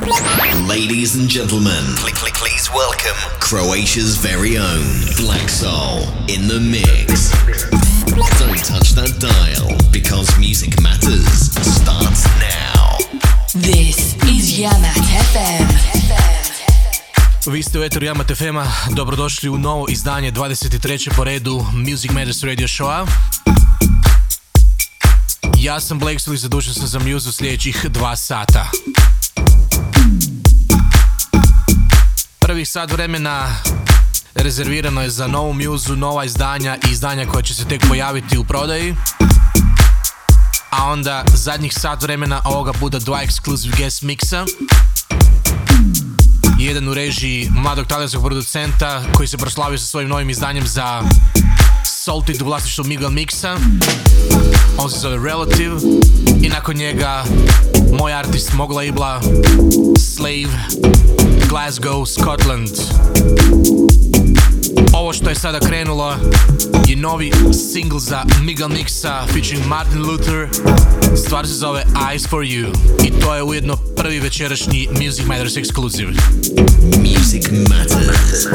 Ladies and gentlemen, please welcome Croatia's very own Black Soul in the mix. Don't touch that dial because music matters starts now. This is Yamat FM. Vi ste u Eteru Yamat FM-a, dobrodošli u novo izdanje 23. po redu Music Matters Radio Showa. Ja sam Blake i zadužen sam za muzu sljedećih dva sata. Prvih sat vremena rezervirano je za novu muzu, nova izdanja i izdanja koja će se tek pojaviti u prodaji. A onda zadnjih sat vremena ovoga bude dva exclusive guest mixa. Jedan u režiji mladog talijanskog producenta koji se proslavio sa svojim novim izdanjem za Salted u vlasništvu Miguel Mixa. On se zove Relative. I nakon njega moj artist mog labela Slave Glasgow, Scotland. Ovo što je sada krenulo je novi single za Miguel Mixa featuring Martin Luther. Stvar se zove Eyes for You i to je ujedno prvi večerašnji Music Matters exclusive. Music matters.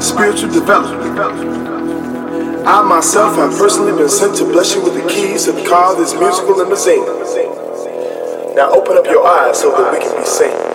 And spiritual development. I myself have personally been sent to bless you with the keys to the car this musical limousine. Now open up your eyes so that we can be seen.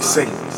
That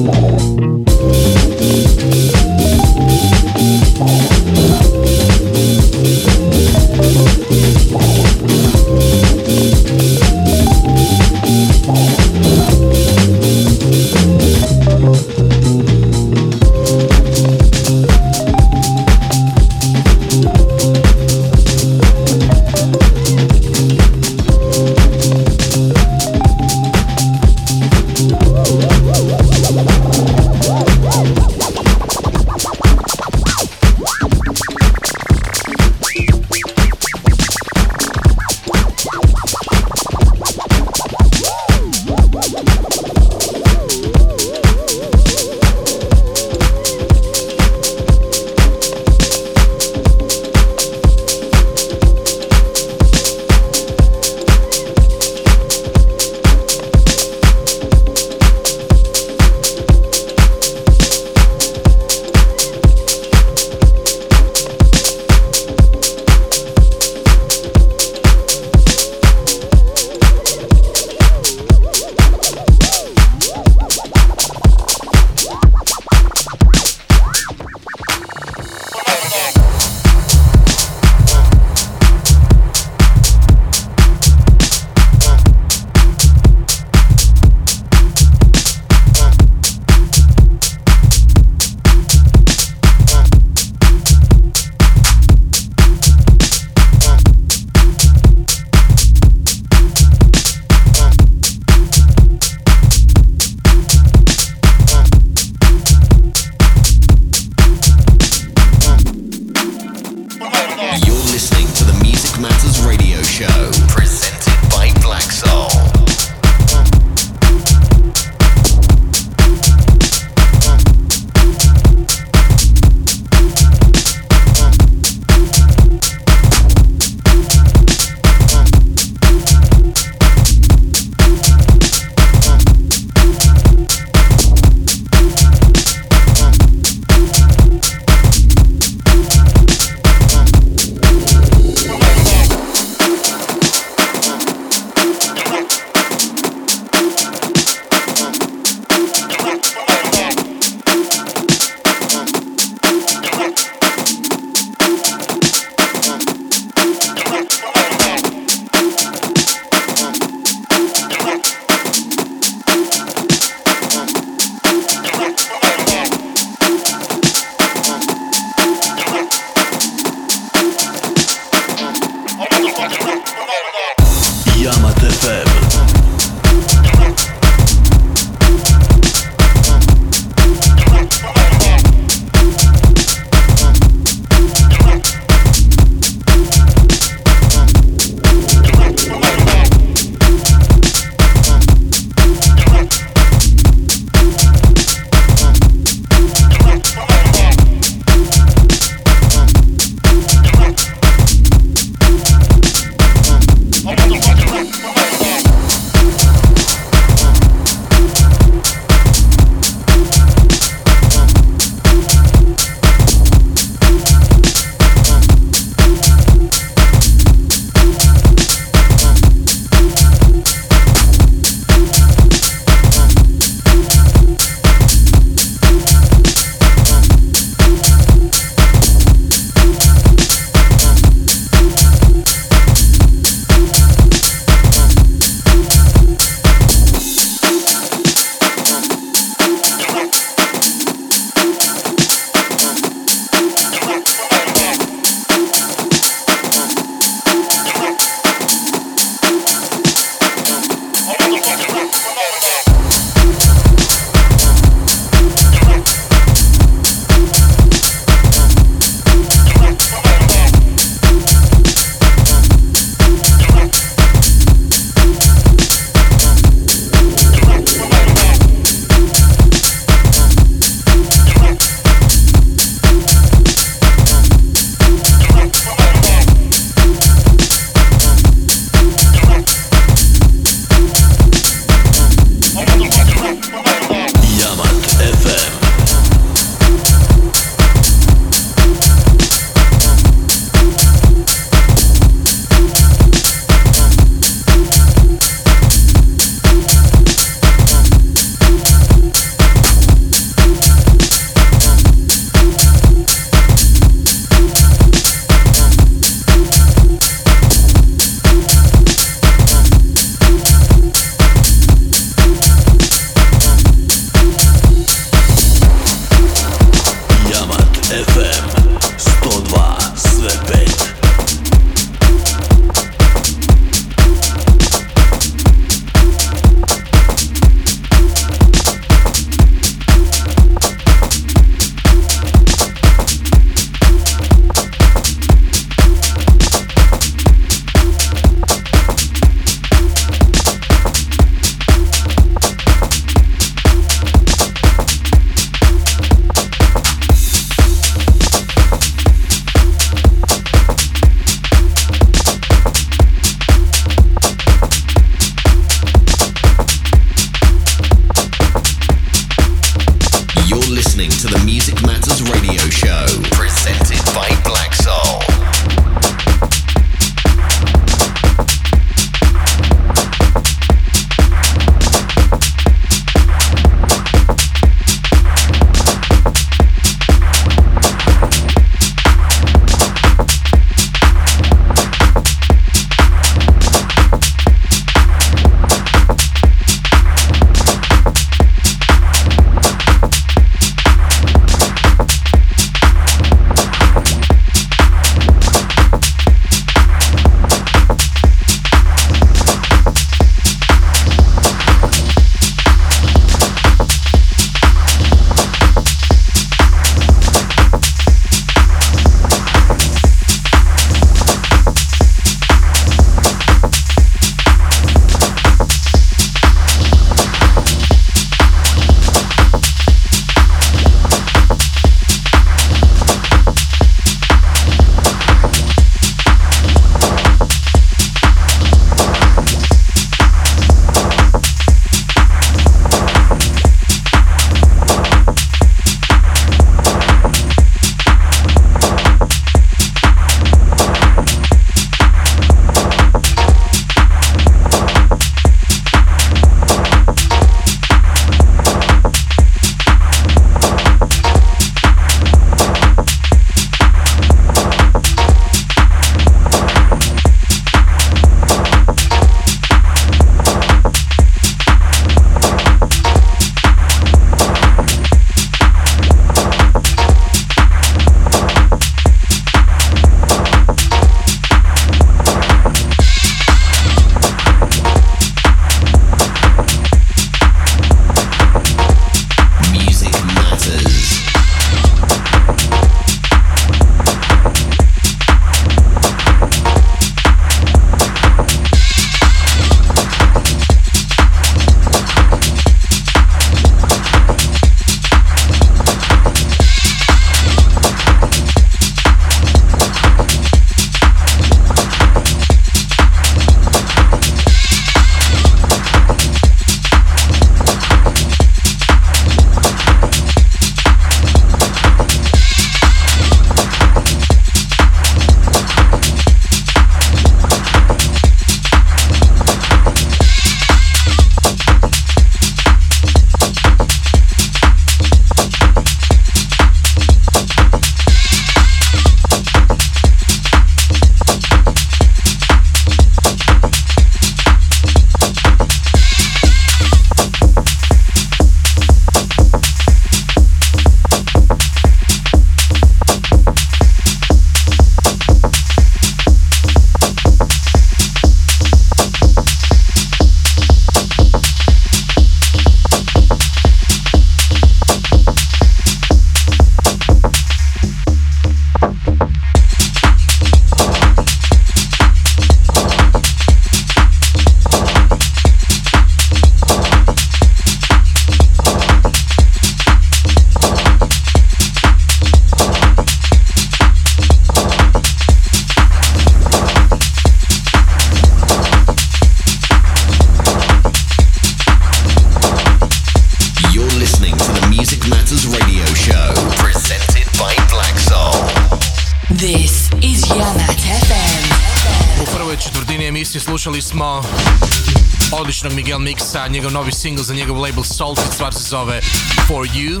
Miguel Mixa, njegov novi single za njegov label Salted, stvar se zove For You.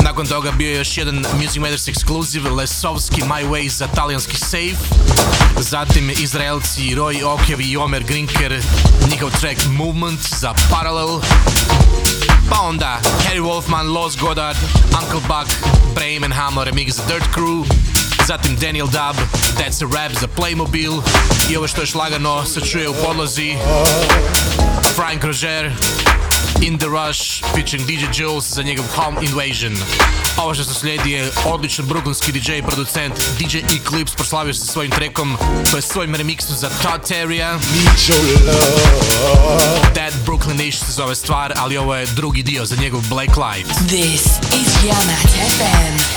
Nakon toga bio je još jedan Music Matters Exclusive, Lesovski My Way za talijanski Safe. Zatim Izraelci Roy Okev i Omer Grinker, njihov track Movement za Parallel. Pa onda Harry Wolfman, Los Goddard, Uncle Buck, Brayman Hamler remix za Dirt Crew. Zatim Daniel Dub, That's a Rap za Playmobil I ovo što još lagano se čuje u podlozi Frank Roger In the Rush featuring DJ Jules za njegov Home Invasion. Ovo što se slijedi je odličan brooklynski DJ i producent DJ Eclipse proslavio se svojim trekom to je svojim remixom za Todd Terria. That Brooklynish se zove stvar, ali ovo je drugi dio za njegov Black Light. This is Yamat FM.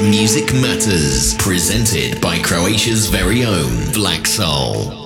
Music matters. Presented by Croatia's very own Black Soul.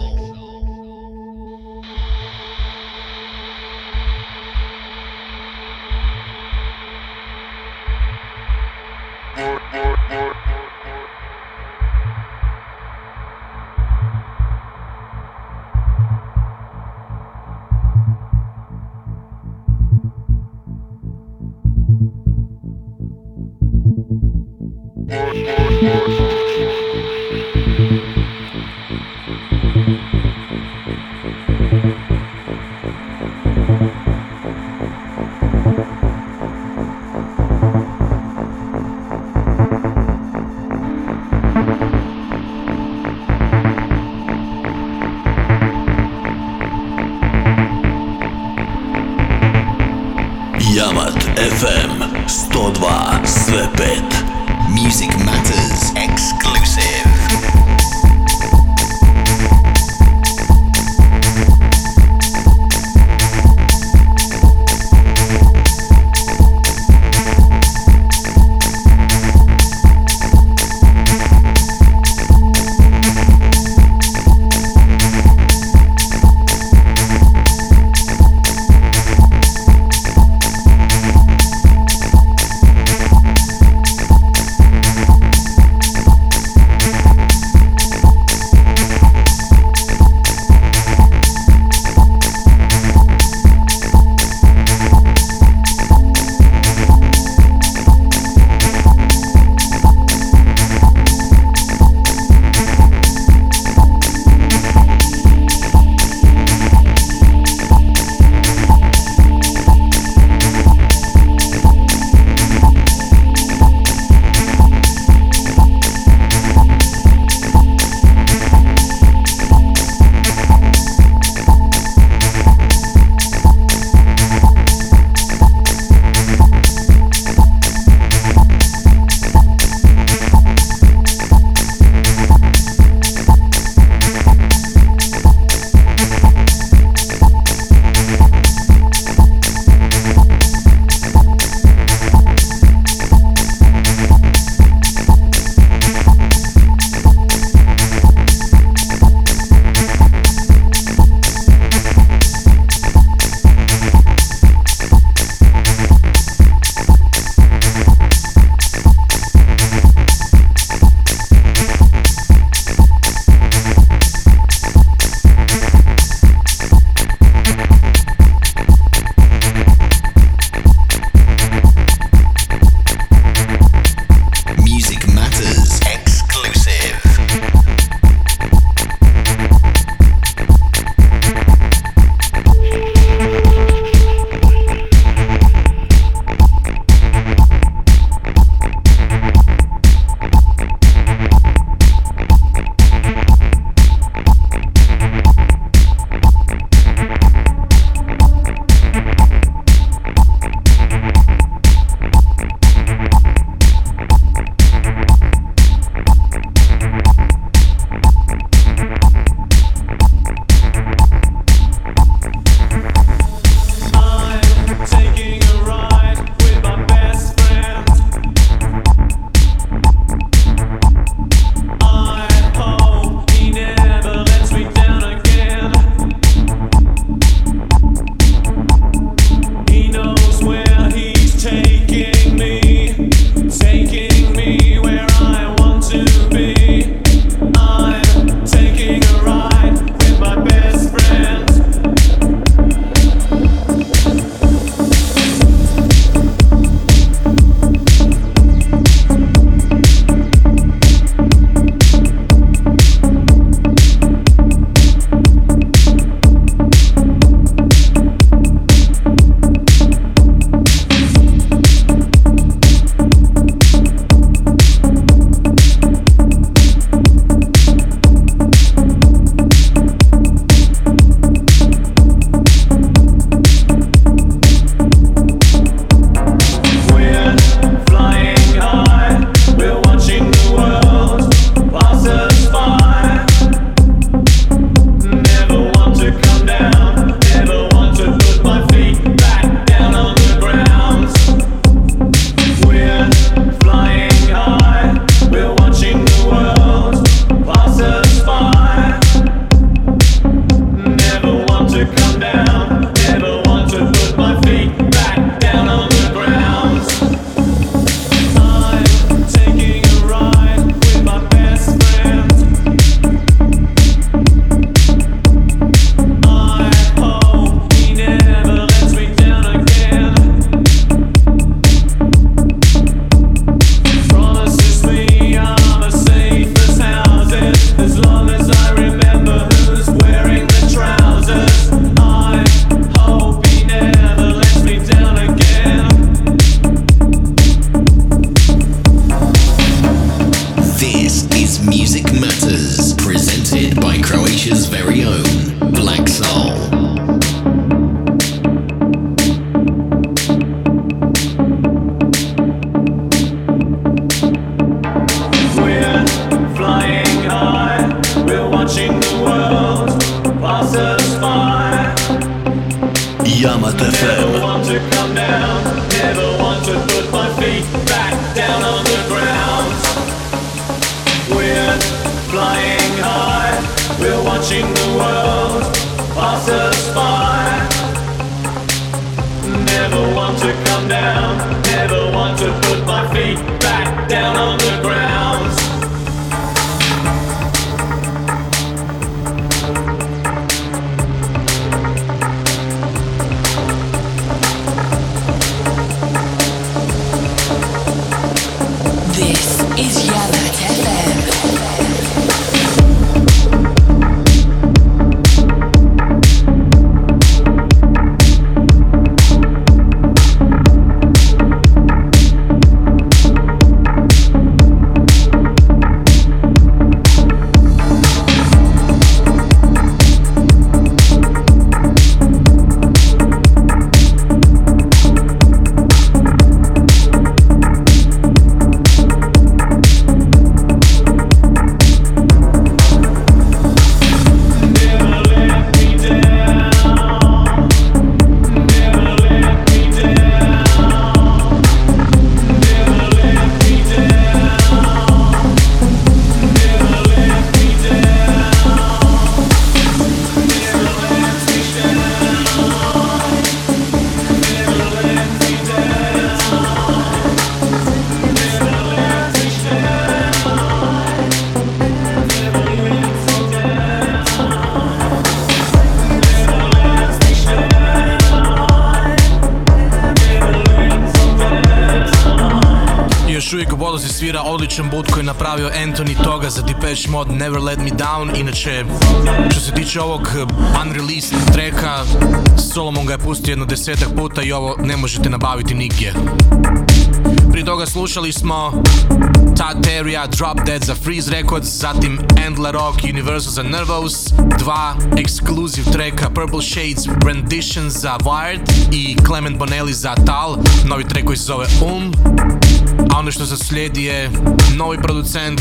Odličan boot koji je napravio Anthony Toga za Depeche Mode Never Let Me Down. Inače, što se tiče ovog unreleased treka, Solomon ga je pustio jedno desetak puta i ovo ne možete nabaviti nigdje. Prije toga slušali smo Tateria, Drop Dead za Freeze Records, zatim Endler Rock, Universal za Nervous, dva exclusive treka Purple Shades, Rendition za Wired i Clement Bonelli za Tal, novi trek koji se zove Um. A ono što se slijedi je novi producent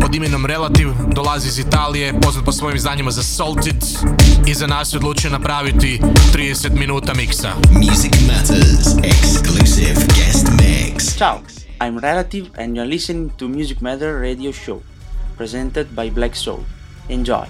pod imenom Relative, dolazi iz Italije, poznat po svojim izdanjima za Salted i za nas je odlučio napraviti 30 minuta miksa. Music Matters exclusive guest mix. Ciao, I'm Relative and you're listening to Music Matter radio show, presented by Black Soul. Enjoy.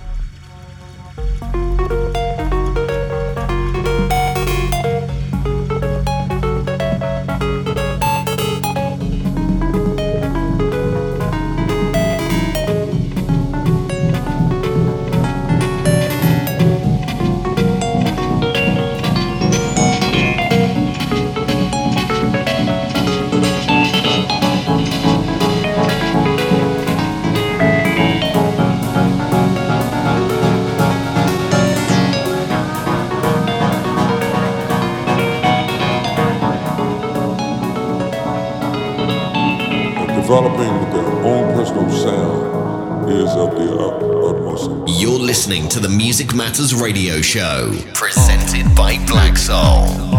Listening to the Music Matters radio show, presented by Black Soul.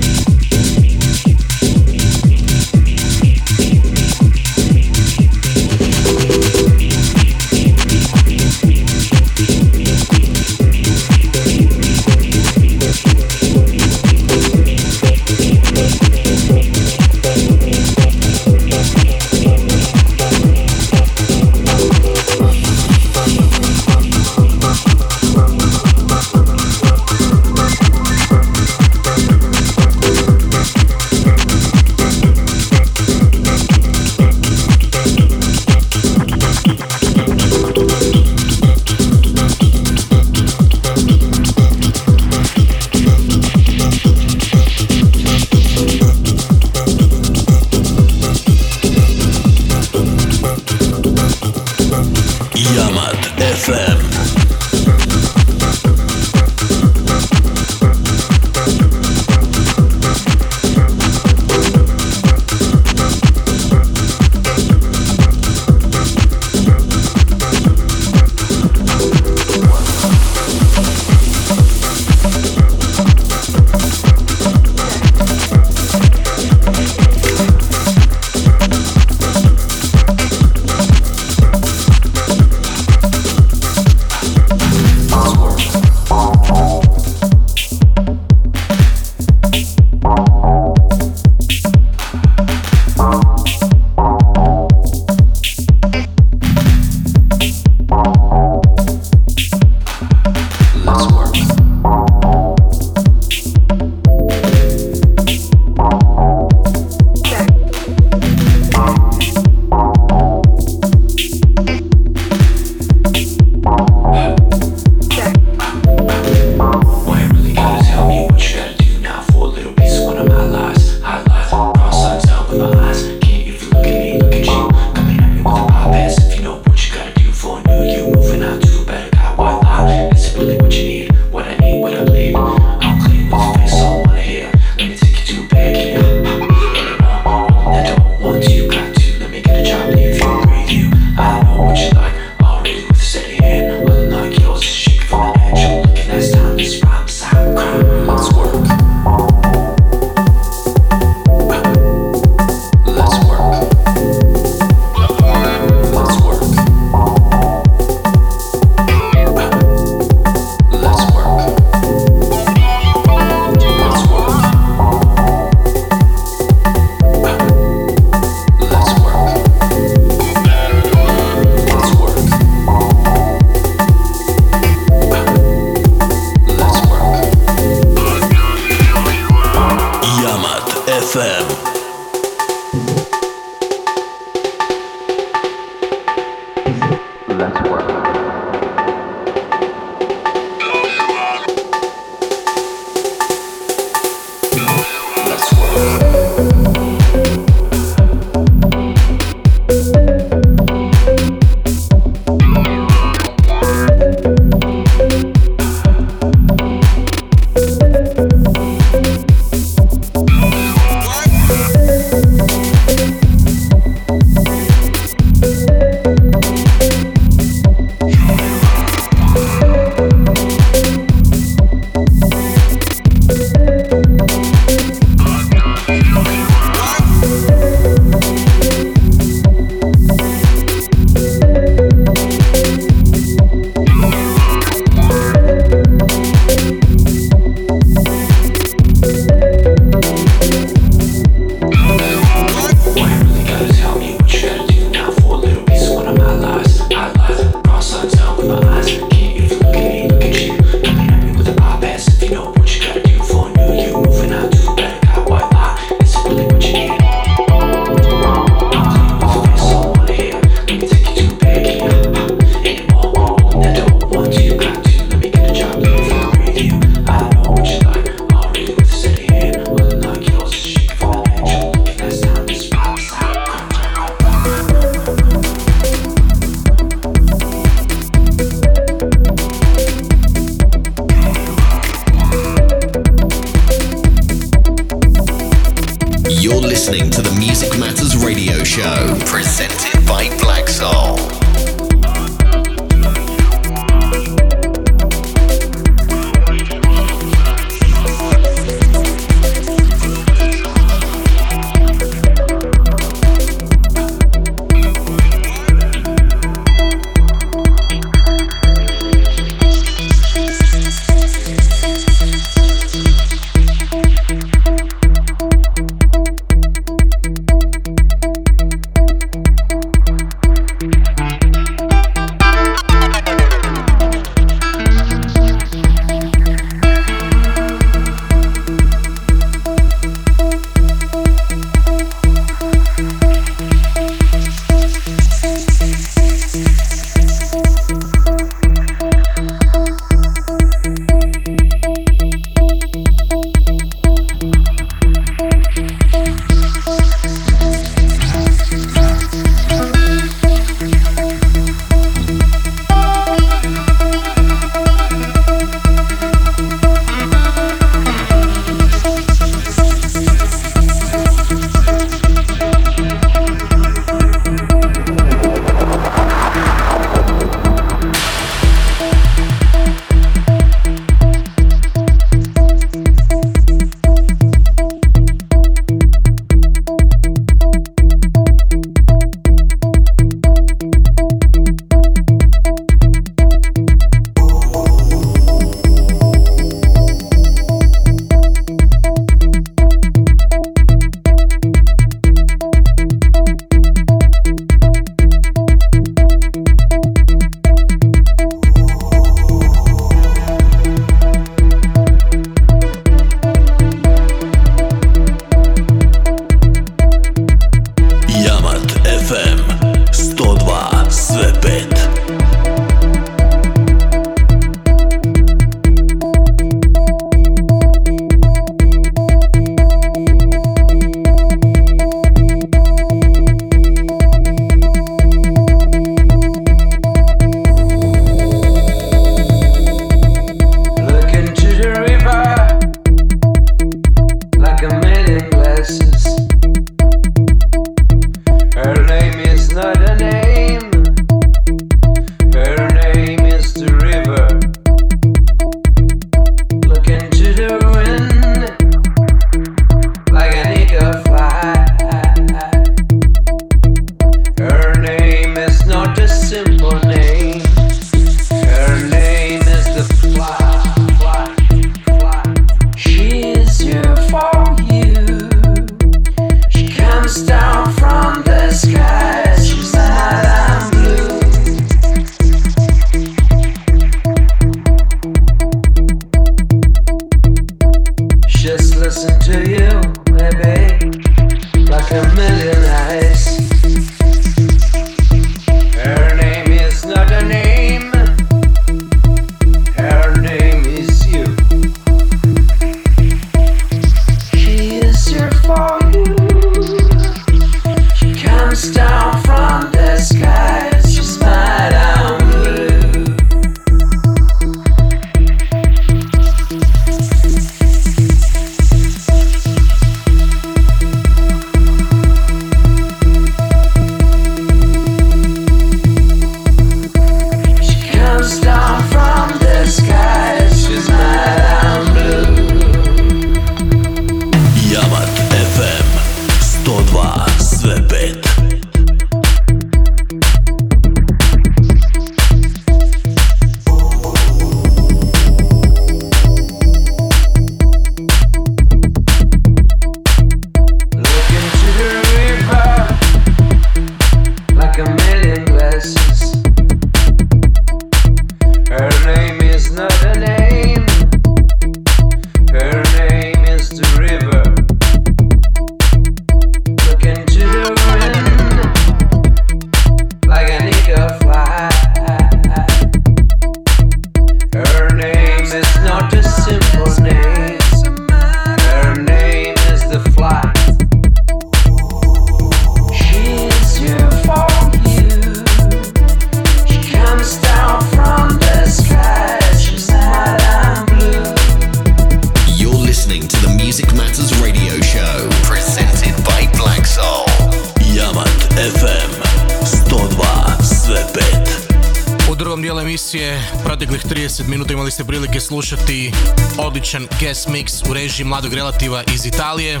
Guest mix u režiji mladog relativa iz Italije.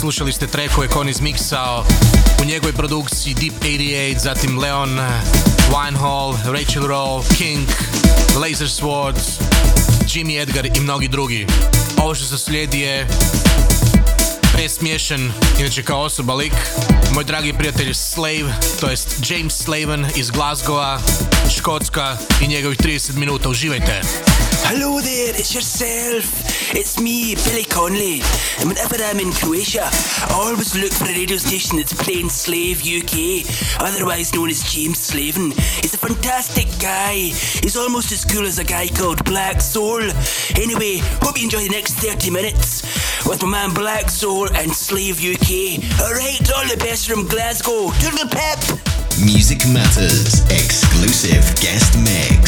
Slušali ste trackove koji on izmiksao u njegovoj produkciji Deep 88, zatim Leon Winehall, Rachel Rowe, King, Laser Swords, Jimmy Edgar i mnogi drugi. Ovo što se slijedi je presmiješan, inače kao osoba lik, moj dragi prijatelj Slave, to jest James Slaven iz Glasgowa, Škotska i njegovih 30 minuta. Uživajte! Hello there, it's yourself. It's me, Billy Conley. And whenever I'm in Croatia, I always look for a radio station that's playing Slave UK, otherwise known as James Slaven. He's a fantastic guy. He's almost as cool as a guy called Black Soul. Anyway, hope you enjoy the next 30 minutes with my man Black Soul and Slave UK. Alright, all the best from Glasgow. Toodle pep! Music Matters exclusive guest mix.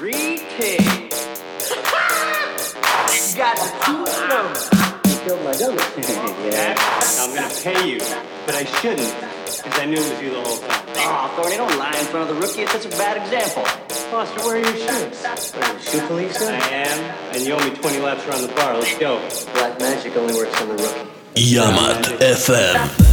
Greetings. you got the two numbers. Killed my number. yeah. I'm gonna pay you, but I shouldn't, because I knew it was you the whole time. Aw, oh, Thorny, don't lie in front of the rookie. It's such a bad example. Foster, where are your shoes? Are you shoe police now? I am, and you owe me 20 laps around the bar. Let's go. Black magic only works on the rookie. Yamat FM.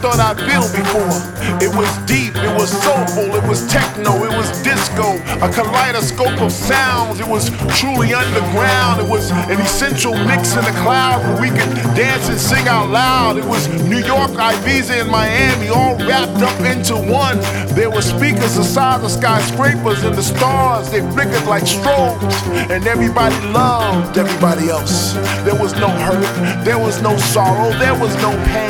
thought I'd feel before. It was deep, it was soulful, it was techno, it was disco, a kaleidoscope of sounds. It was truly underground. It was an essential mix in the cloud where we could dance and sing out loud. It was New York, Ibiza, and Miami all wrapped up into one. There were speakers the size of skyscrapers and the stars. They flickered like strobes, and everybody loved everybody else. There was no hurt, there was no sorrow, there was no pain.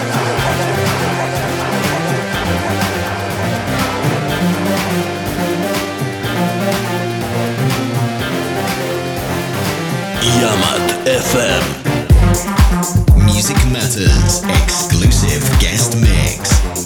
Kamat FM. Music Matters exclusive guest mix.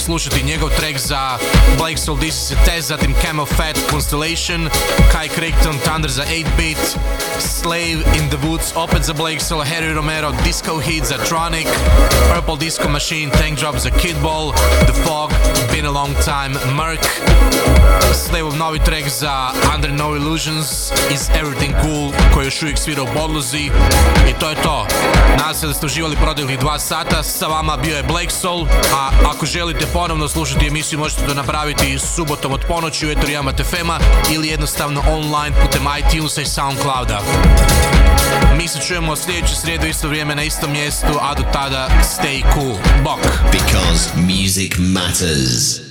Prilike slušati njegov track za Blake Soul This Test, zatim Camel Fat Constellation, Kai Crichton Thunder za 8-bit, Slave in the Woods opet za Blake Soul, Harry Romero Disco Hit za Tronic, Purple Disco Machine Tank Drop za Kidball, The Fog, Been a Long Time, Merc, Slaveov novi track za Under No Illusions is Everything Cool koji još uvijek svira u podlozi i to je to. Nas se da ste uživali proteklih dva sata. Sa vama bio je Black Soul, a ako želite ponovno slušati emisiju možete to napraviti subotom od ponoći u Yamat FM-a ili jednostavno online putem iTunesa i Soundclouda. Mi se čujemo sljedeću srijedu isto vrijeme na istom mjestu, a do tada stay cool. Bok! Because music matters.